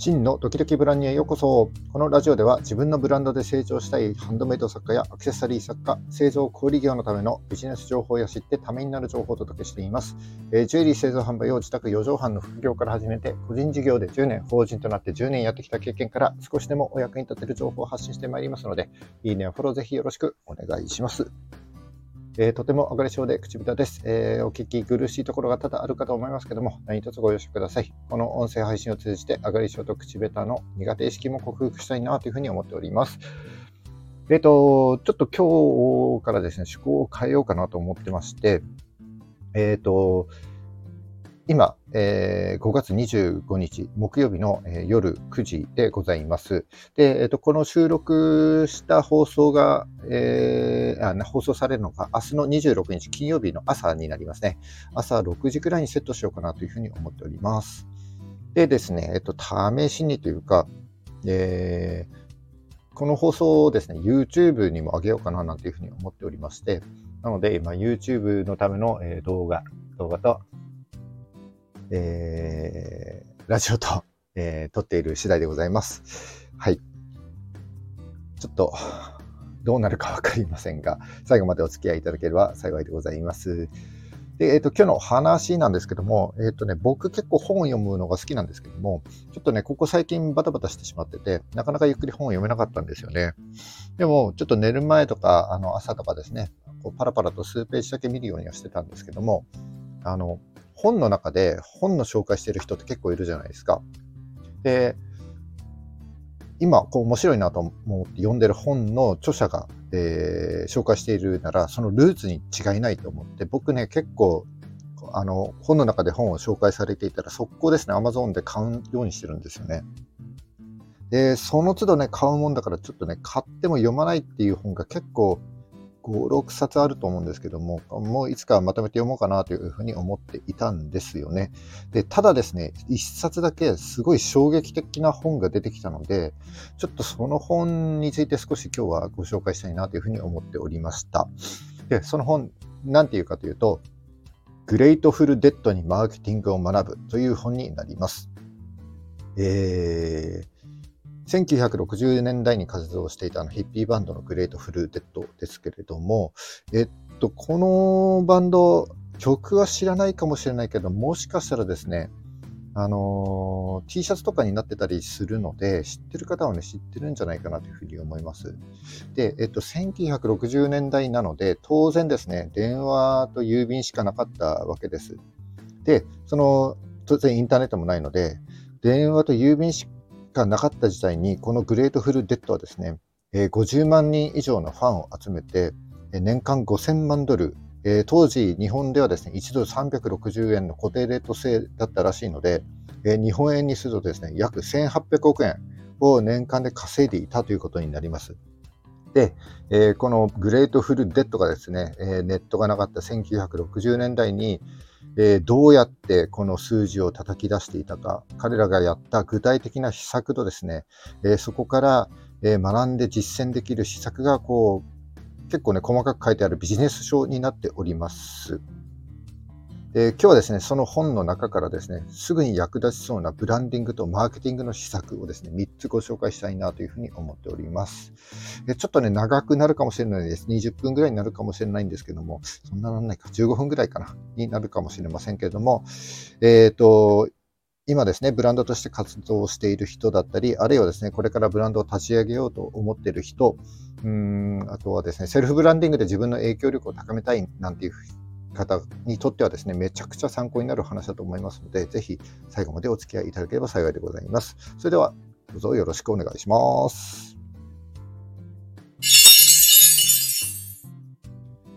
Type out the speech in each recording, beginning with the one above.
真のドキドキブランニへようこそ。このラジオでは自分のブランドで成長したいハンドメイド作家やアクセサリー作家、製造小売業のためのビジネス情報や知ってためになる情報をお届けしています。えー、ジュエリー製造販売を自宅4畳半の副業から始めて、個人事業で10年、法人となって10年やってきた経験から少しでもお役に立てる情報を発信してまいりますので、いいねやフォローぜひよろしくお願いします。えー、とても上がり症で口下手です、えー、お聞き苦しいところが多々あるかと思いますけども、何卒ご容赦ください。この音声配信を通じて、上がり症と口下手の苦手意識も克服したいなというふうに思っております。えっ、ー、と、ちょっと今日からですね、趣向を変えようかなと思ってまして、えっ、と、今、えー、5月25日木曜日の、えー、夜9時でございます。で、えーと、この収録した放送が、えー、あ放送されるのが明日の26日金曜日の朝になりますね。朝6時くらいにセットしようかなというふうに思っております。でですね、えっ、ー、と、試しにというか、えー、この放送をですね、YouTube にも上げようかななんていうふうに思っておりまして、なので、今 YouTube のための、動画、動画と、えー、ラジオと、えー、撮っている次第でございます。はい。ちょっと、どうなるかわかりませんが、最後までお付き合いいただければ幸いでございます。で、えっ、ー、と、今日の話なんですけども、えっ、ー、とね、僕結構本を読むのが好きなんですけども、ちょっとね、ここ最近バタバタしてしまってて、なかなかゆっくり本を読めなかったんですよね。でも、ちょっと寝る前とか、あの、朝とかですね、こうパラパラと数ページだけ見るようにはしてたんですけども、あの、本の中で本の紹介してる人って結構いるじゃないですか。で、今、こう面白いなと思って読んでる本の著者が、えー、紹介しているなら、そのルーツに違いないと思って、僕ね、結構、あの、本の中で本を紹介されていたら、速攻ですね、Amazon で買うようにしてるんですよね。で、その都度ね、買うもんだから、ちょっとね、買っても読まないっていう本が結構5、6冊あると思うんですけども、もういつかまとめて読もうかなというふうに思っていたんですよね。で、ただですね、1冊だけすごい衝撃的な本が出てきたので、ちょっとその本について少し今日はご紹介したいなというふうに思っておりました。で、その本、なんていうかというと、グレイトフルデッドにマーケティングを学ぶという本になります。えー、1960年代に活動していたあのヒッピーバンドのグレートフルデッドですけれども、えっと、このバンド、曲は知らないかもしれないけど、もしかしたらですね、あの T シャツとかになってたりするので、知ってる方はね、知ってるんじゃないかなというふうに思います。で、えっと、1960年代なので、当然ですね、電話と郵便しかなかったわけです。で、その、当然インターネットもないので、電話と郵便しかなかった時代に、このグレートフルデッドはですね、50万人以上のファンを集めて、年間5000万ドル、当時日本ではですね、1ドル360円の固定レート制だったらしいので、日本円にするとですね、約1800億円を年間で稼いでいたということになります。でえ、このグレートフルデッドがですねえ、ネットがなかった1960年代に、えー、どうやってこの数字を叩き出していたか、彼らがやった具体的な施策とですね、え、そこから、え、学んで実践できる施策がこう結構ね、細かく書いてあるビジネス書になっております。え今日はですね、その本の中からですね、すぐに役立ちそうなブランディングとマーケティングの施策をですね、3つご紹介したいなというふうに思っております。えちょっとね、長くなるかもしれないです。20分ぐらいになるかもしれないんですけども、そんななんないか、15分ぐらいかな、になるかもしれませんけれども、えっ、ー、と、今ですね、ブランドとして活動している人だったり、あるいはですね、これからブランドを立ち上げようと思っている人、うんあとはですね、セルフブランディングで自分の影響力を高めたいなんていう方にとってはですね、めちゃくちゃ参考になる話だと思いますので、ぜひ最後までお付き合いいただければ幸いでございます。それでは、どうぞよろしくお願いします。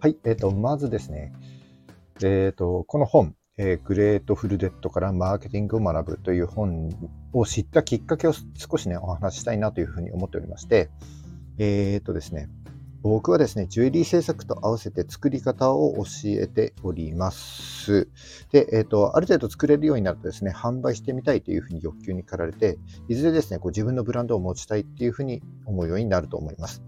はい、えっ、ー、と、まずですね、えっ、ー、と、この本、えー、グレートフルデッドからマーケティングを学ぶという本を知ったきっかけを少しね、お話ししたいなというふうに思っておりまして、えっ、ー、とですね、僕はですね、ジュエリー制作と合わせて作り方を教えております。で、えっ、ー、と、ある程度作れるようになるとですね、販売してみたいというふうに欲求に駆られて、いずれですね、こう自分のブランドを持ちたいっていうふうに思うようになると思います。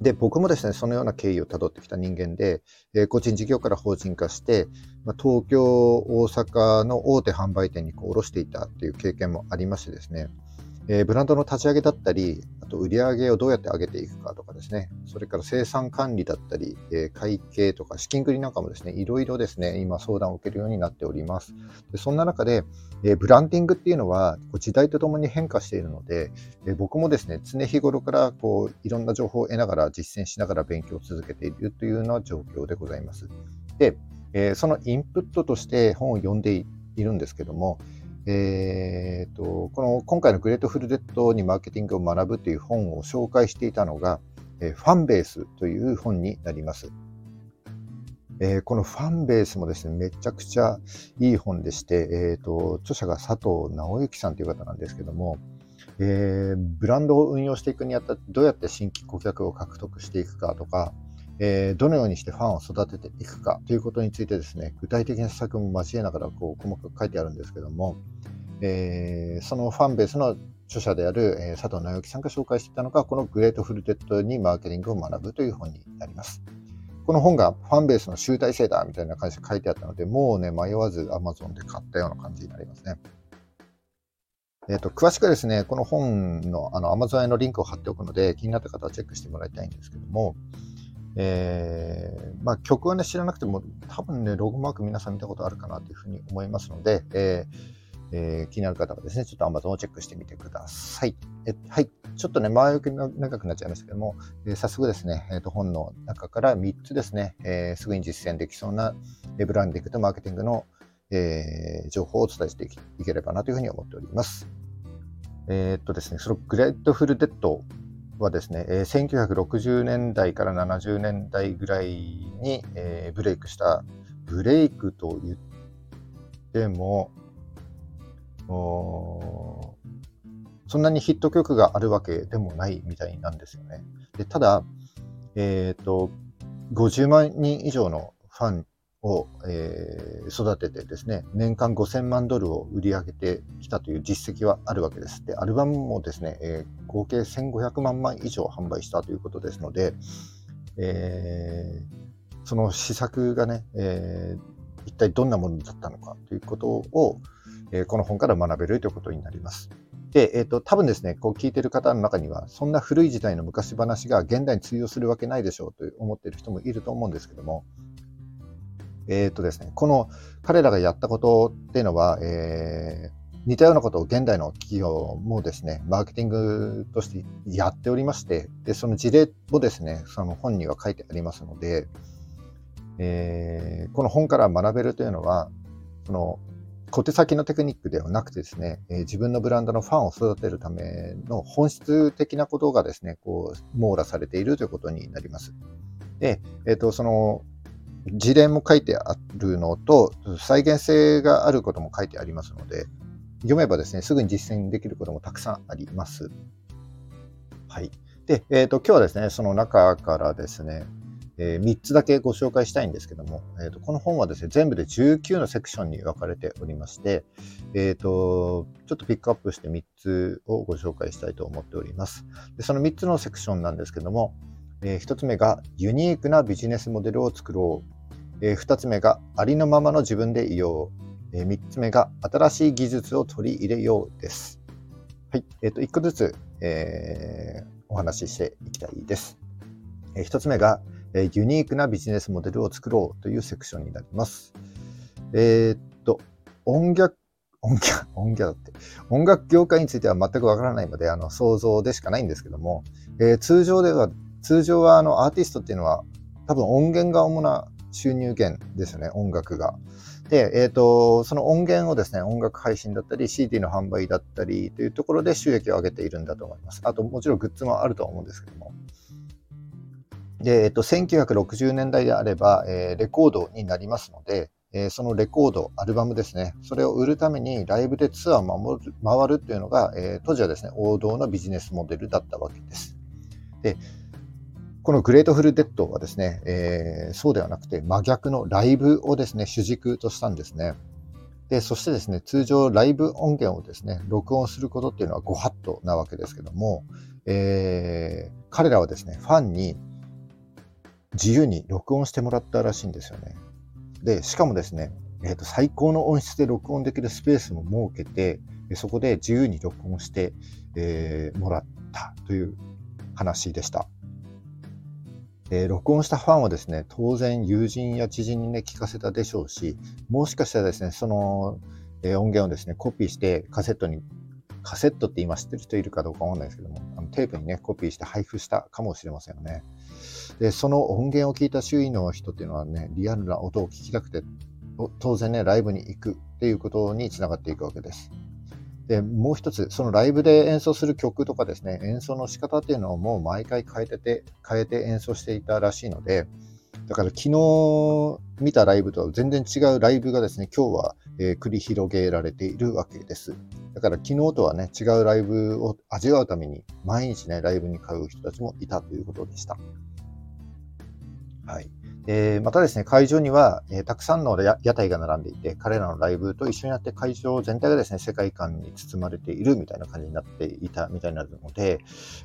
で、僕もですね、そのような経緯をたどってきた人間で、えー、個人事業から法人化して、まあ、東京、大阪の大手販売店にこう卸していたっていう経験もありましてですね、えー、ブランドの立ち上げだったり、あと売り上げをどうやって上げていくかとかですね、それから生産管理だったり、えー、会計とか資金繰りなんかもですね、いろいろですね、今相談を受けるようになっております。でそんな中で、えー、ブランディングっていうのは時代とともに変化しているので、え僕もですね、常日頃からこういろんな情報を得ながら実践しながら勉強を続けているというような状況でございます。で、えそのインプットとして本を読んでいるんですけども、えーと、この今回のグレートフルデッドにマーケティングを学ぶという本を紹介していたのが、えファンベースという本になります。えー、このファンベースもですね、めちゃくちゃいい本でして、えーと、著者が佐藤尚之さんという方なんですけども、えー、ブランドを運用していくにあたってどうやって新規顧客を獲得していくかとか、えー、どのようにしてファンを育てていくかということについてですね、具体的な施策も交えながらこう細かく書いてあるんですけども、えー、そのファンベースの著者である、えー、佐藤尚之さんが紹介していたのが、このグレートフルデッドにマーケティングを学ぶという本になります。この本がファンベースの集大成だみたいな感じで書いてあったので、もうね、迷わず Amazon で買ったような感じになりますね。えっ、と、詳しくはですね、この本のあの Amazon へのリンクを貼っておくので、気になった方はチェックしてもらいたいんですけども、えー、まあ、曲はね、知らなくても、多分ね、ロゴマーク皆さん見たことあるかなというふうに思いますので、えーえー、気になる方はですね、ちょっと Amazon をチェックしてみてください。えはい。ちょっとね、前置きが長くなっちゃいましたけども、えー、早速ですね、えーと、本の中から3つですね、えー、すぐに実践できそうなブランディングとマーケティングの、えー、情報をお伝えしていければなというふうに思っております。えー、っとですね、そのグレッドフルデッドはですね、え1960年代から70年代ぐらいに、えブレイクしたブレイクと言ってもそんなにヒット曲があるわけでもないみたいなんですよね。でただ、えーと、50万人以上のファンを、えー、育ててですね、年間5000万ドルを売り上げてきたという実績はあるわけです。で、アルバムもですね、えー、合計1500万枚以上販売したということですので、えー、その施策がね、え一体どんなものだったのかということを、えこの本から学べるということになります。で、え、ー、と、多分ですね、こう聞いてる方の中には、そんな古い時代の昔話が現代に通用するわけないでしょうと思っている人もいると思うんですけども、え、ー、とですね、この彼らがやったことっていうのは、えー、似たようなことを現代の企業もですね、マーケティングとしてやっておりまして、でその事例もですね、その本には書いてありますので、えー、この本から学べるというのは、その小手先のテクニックではなくてですね、えー、自分のブランドのファンを育てるための本質的なことがですね、こう、網羅されているということになります。で、えっ、ー、と、その、事例も書いてあるのと、再現性があることも書いてありますので、読めばですね、すぐに実践できることもたくさんあります。はい。で、えっ、ー、と、今日はですね、その中からですね、えー、3つだけご紹介したいんですけども、えーと、この本はですね、全部で19のセクションに分かれておりまして、えーと、ちょっとピックアップして3つをご紹介したいと思っております。でその3つのセクションなんですけども、えー、1つ目がユニークなビジネスモデルを作ろう。えー、2つ目がありのままの自分でいよう。えー、3つ目が新しい技術を取り入れようです。はい。えっ、ー、と、1個ずつ、えー、お話ししていきたいです。えー、1つ目が、えユニークなビジネスモデルを作ろうというセクションになります。えー、っと、音楽、音楽、音楽って、音楽業界については全くわからないので、あの、想像でしかないんですけども、えー、通常では、通常はあの、アーティストっていうのは、多分音源が主な収入源ですね、音楽が。で、えっ、ー、と、その音源をですね、音楽配信だったり、CD の販売だったりというところで収益を上げているんだと思います。あと、もちろんグッズもあるとは思うんですけども。で、えっと、1960年代であれば、えー、レコードになりますので、えー、そのレコード、アルバムですね、それを売るためにライブでツアーを回るっていうのが、えー、当時はですね、王道のビジネスモデルだったわけです。で、このグレートフルデッドはですね、えー、そうではなくて真逆のライブをですね、主軸としたんですね。で、そしてですね、通常ライブ音源をですね、録音することっていうのはご法度なわけですけども、えー、彼らはですね、ファンに自由に録音してもらったらしいんですよね。で、しかもですね、えーと、最高の音質で録音できるスペースも設けて、そこで自由に録音して、えー、もらったという話でした。えー、録音したファンはですね、当然友人や知人にね、聞かせたでしょうし、もしかしたらですね、その、えー、音源をですね、コピーしてカセットに、カセットって今知ってる人いるかどうかわかんないですけども、あのテープにね、コピーして配布したかもしれませんよね。で、その音源を聞いた周囲の人っていうのはね、リアルな音を聞きたくて、当然ね、ライブに行くっていうことにつながっていくわけです。で、もう一つ、そのライブで演奏する曲とかですね、演奏の仕方っていうのをもう毎回変えてて、変えて演奏していたらしいので、だから昨日見たライブとは全然違うライブがですね、今日は、え、繰り広げられているわけです。だから昨日とはね、違うライブを味わうために毎日ね、ライブに通う人たちもいたということでした。はい。えー、またですね、会場には、えー、たくさんの屋台が並んでいて、彼らのライブと一緒になって会場全体がですね、世界観に包まれているみたいな感じになっていたみたいになるので、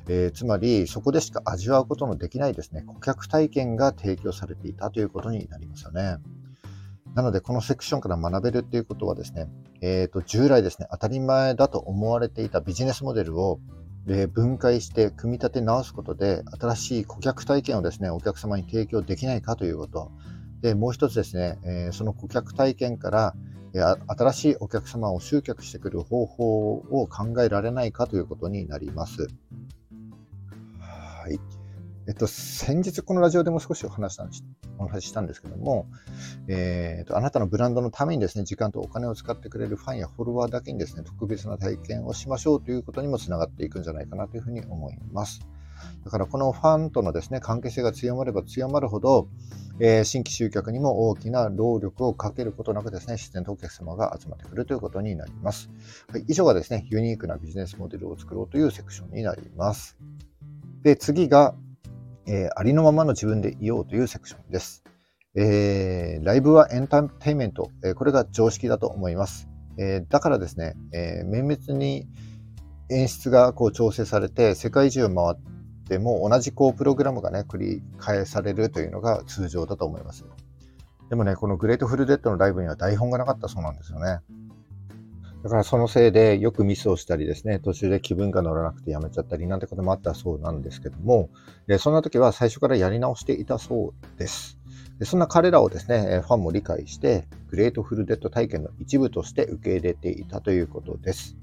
えー、つまりそこでしか味わうことのできないですね、顧客体験が提供されていたということになりますよね。なので、このセクションから学べるっていうことはですね、えー、と従来ですね、当たり前だと思われていたビジネスモデルをで分解して組み立て直すことで新しい顧客体験をですねお客様に提供できないかということでもう一つですね、え、その顧客体験から、新しいお客様を集客してくる方法を考えられないかということになります。はいえっと、先日このラジオでも少しお話したお話ししたんですけども、えーと、あなたのブランドのためにですね、時間とお金を使ってくれるファンやフォロワーだけにですね、特別な体験をしましょうということにもつながっていくんじゃないかなというふうに思います。だからこのファンとのですね、関係性が強まれば強まるほど、えー、新規集客にも大きな労力をかけることなくですね、自然とお客様が集まってくるということになります。はい、以上がですね、ユニークなビジネスモデルを作ろうというセクションになります。で、次が、えー、ありのままの自分でいようというセクションです。えー、ライブはエンターテインメント、えー、これが常識だと思います。えー、だからですね、えー、綿密に演出がこう調整されて、世界中を回っても同じこうプログラムがね、繰り返されるというのが通常だと思います。でもね、このグレートフルデッドのライブには台本がなかったそうなんですよね。だからそのせいでよくミスをしたりですね、途中で気分が乗らなくてやめちゃったりなんてこともあったそうなんですけども、そんな時は最初からやり直していたそうです。でそんな彼らをですね、ファンも理解して、グレートフルデッド体験の一部として受け入れていたということです。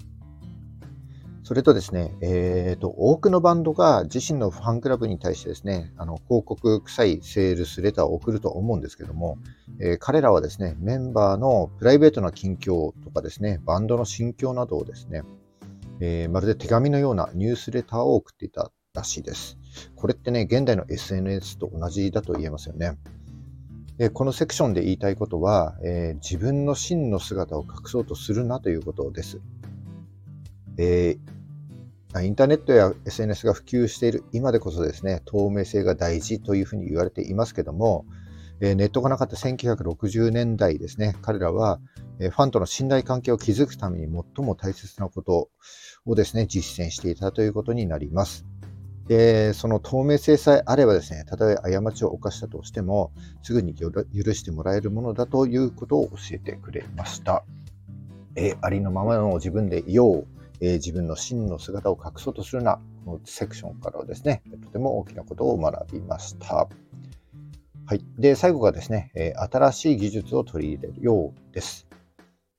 それとですね、えーと、多くのバンドが自身のファンクラブに対してですね、あの広告臭いセールスレターを送ると思うんですけども、えー、彼らはですね、メンバーのプライベートな近況とかですね、バンドの心境などをですね、えー、まるで手紙のようなニュースレターを送っていたらしいです。これってね、現代の SNS と同じだと言えますよね。でこのセクションで言いたいことは、えー、自分の真の姿を隠そうとするなということです。えーインターネットや SNS が普及している今でこそですね、透明性が大事というふうに言われていますけどもえ、ネットがなかった1960年代ですね、彼らはえファンとの信頼関係を築くために最も大切なことをですね、実践していたということになります。で、その透明性さえあればですね、たとえ過ちを犯したとしても、すぐに許してもらえるものだということを教えてくれました。えありのままの自分でいよう。えー、自分の真の姿を隠そうとするな、このセクションからはですね、とても大きなことを学びました。はい。で、最後がですね、えー、新しい技術を取り入れるようです。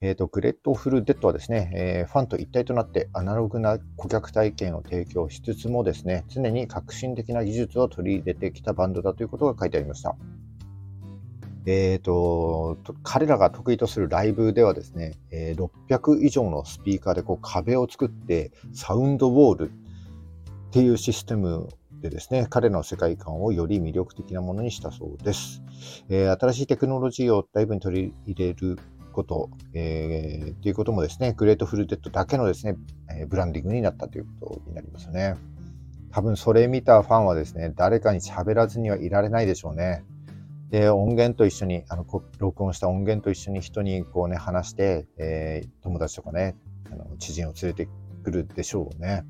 えっ、ー、と、グレットフルデッドはですね、えー、ファンと一体となってアナログな顧客体験を提供しつつもですね、常に革新的な技術を取り入れてきたバンドだということが書いてありました。えーと、彼らが得意とするライブではですね、えー、600以上のスピーカーでこう壁を作ってサウンドウォールっていうシステムでですね、彼の世界観をより魅力的なものにしたそうです。えー、新しいテクノロジーをライブに取り入れること、えー、っていうこともですね、グレートフルデッドだけのですね、えブランディングになったということになりますね。多分それ見たファンはですね、誰かに喋らずにはいられないでしょうね。で、音源と一緒に、あの、録音した音源と一緒に人にこうね、話して、えー、友達とかね、あの知人を連れてくるでしょうね。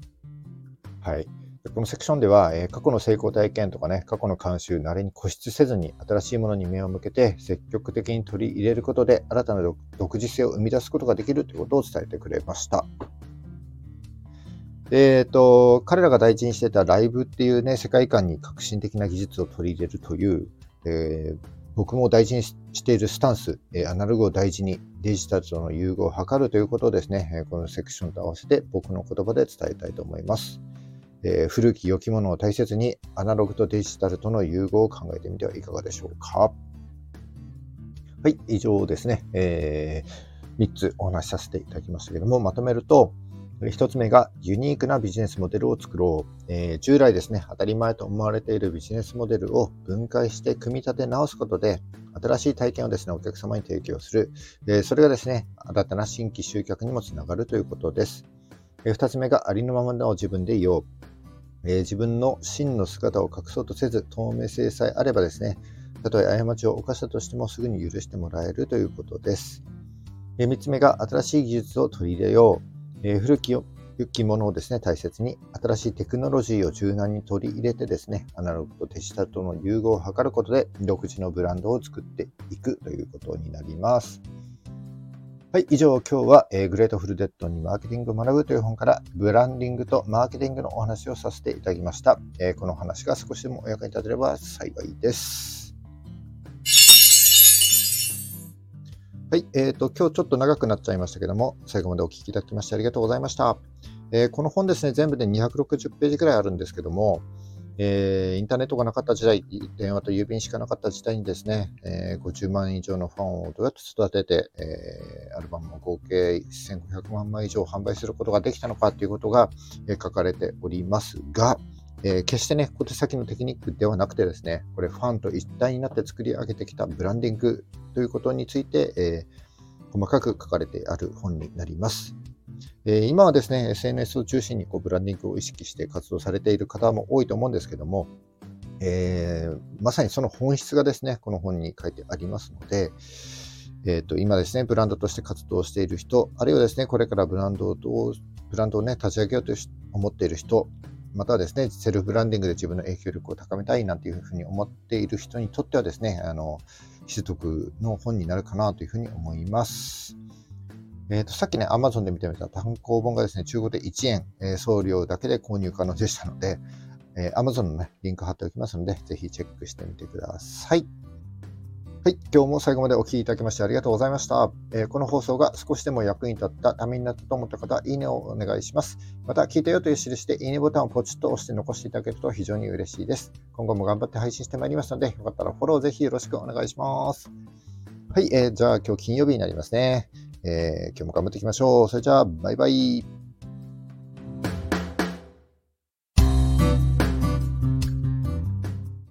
はい。このセクションでは、え過去の成功体験とかね、過去の慣習、慣れに固執せずに、新しいものに目を向けて、積極的に取り入れることで、新たな独自性を生み出すことができるということを伝えてくれました。えっ、ー、と、彼らが大事にしてたライブっていうね、世界観に革新的な技術を取り入れるという、えー、僕も大事にしているスタンス、えアナログを大事にデジタルとの融合を図るということをですね、えこのセクションと合わせて僕の言葉で伝えたいと思います。えー、古き良きものを大切にアナログとデジタルとの融合を考えてみてはいかがでしょうか。はい、以上ですね。えー、3つお話しさせていただきましたけども、まとめると、1つ目がユニークなビジネスモデルを作ろう、えー、従来ですね、当たり前と思われているビジネスモデルを分解して組み立て直すことで、新しい体験をですね、お客様に提供する。えー、それがですね、新たな新規集客にもつながるということです。えー、2つ目がありのままの自分でいよう。え、自分の真の姿を隠そうとせず、透明性さえあればですね、たとえ過ちを犯したとしてもすぐに許してもらえるということです。え、3つ目が新しい技術を取り入れよう。えー、古き良きものをですね、大切に、新しいテクノロジーを柔軟に取り入れてですね、アナログとデジタルとの融合を図ることで、独自のブランドを作っていくということになります。はい、以上今日は、えー、グレートフルデッドにマーケティングを学ぶという本からブランディングとマーケティングのお話をさせていただきました。えー、この話が少しでもお役に立てれば幸いです。はい、えっ、ー、と、今日ちょっと長くなっちゃいましたけども、最後までお聞きいただきましてありがとうございました。えー、この本ですね、全部で260ページくらいあるんですけども、えー、インターネットがなかった時代、電話と郵便しかなかった時代にですね、えー、50万以上のファンをどうやって育てて、えー、アルバムを合計1500万枚以上販売することができたのかということが、え書かれておりますが、え決してね、小手先のテクニックではなくてですね、これファンと一体になって作り上げてきたブランディングということについて、え細かく書かれてある本になります。え今はですね、SNS を中心にこうブランディングを意識して活動されている方も多いと思うんですけども、えー、まさにその本質がですね、この本に書いてありますので、えーと、今ですね、ブランドとして活動している人、あるいはですね、これからブランドをブランドをね、立ち上げようと思っている人、またはですね、セルフブランディングで自分の影響力を高めたいなんていうふうに思っている人にとってはですね、あの、必得の本になるかなというふうに思います。えっ、ー、と、さっきね、Amazon で見てみた単行本がですね、中古で1円、えー、送料だけで購入可能でしたので、えー、Amazon のね、リンク貼っておきますので、ぜひチェックしてみてください。はい。今日も最後までお聴きいただきましてありがとうございました。えー、この放送が少しでも役に立った、ためになったと思った方、いいねをお願いします。また、聞いたよという印で、いいねボタンをポチッと押して残していただけると非常に嬉しいです。今後も頑張って配信してまいりますので、よかったらフォローぜひよろしくお願いします。はい。えー、じゃあ今日金曜日になりますね。えー、今日も頑張っていきましょう。それじゃあ、バイバイ。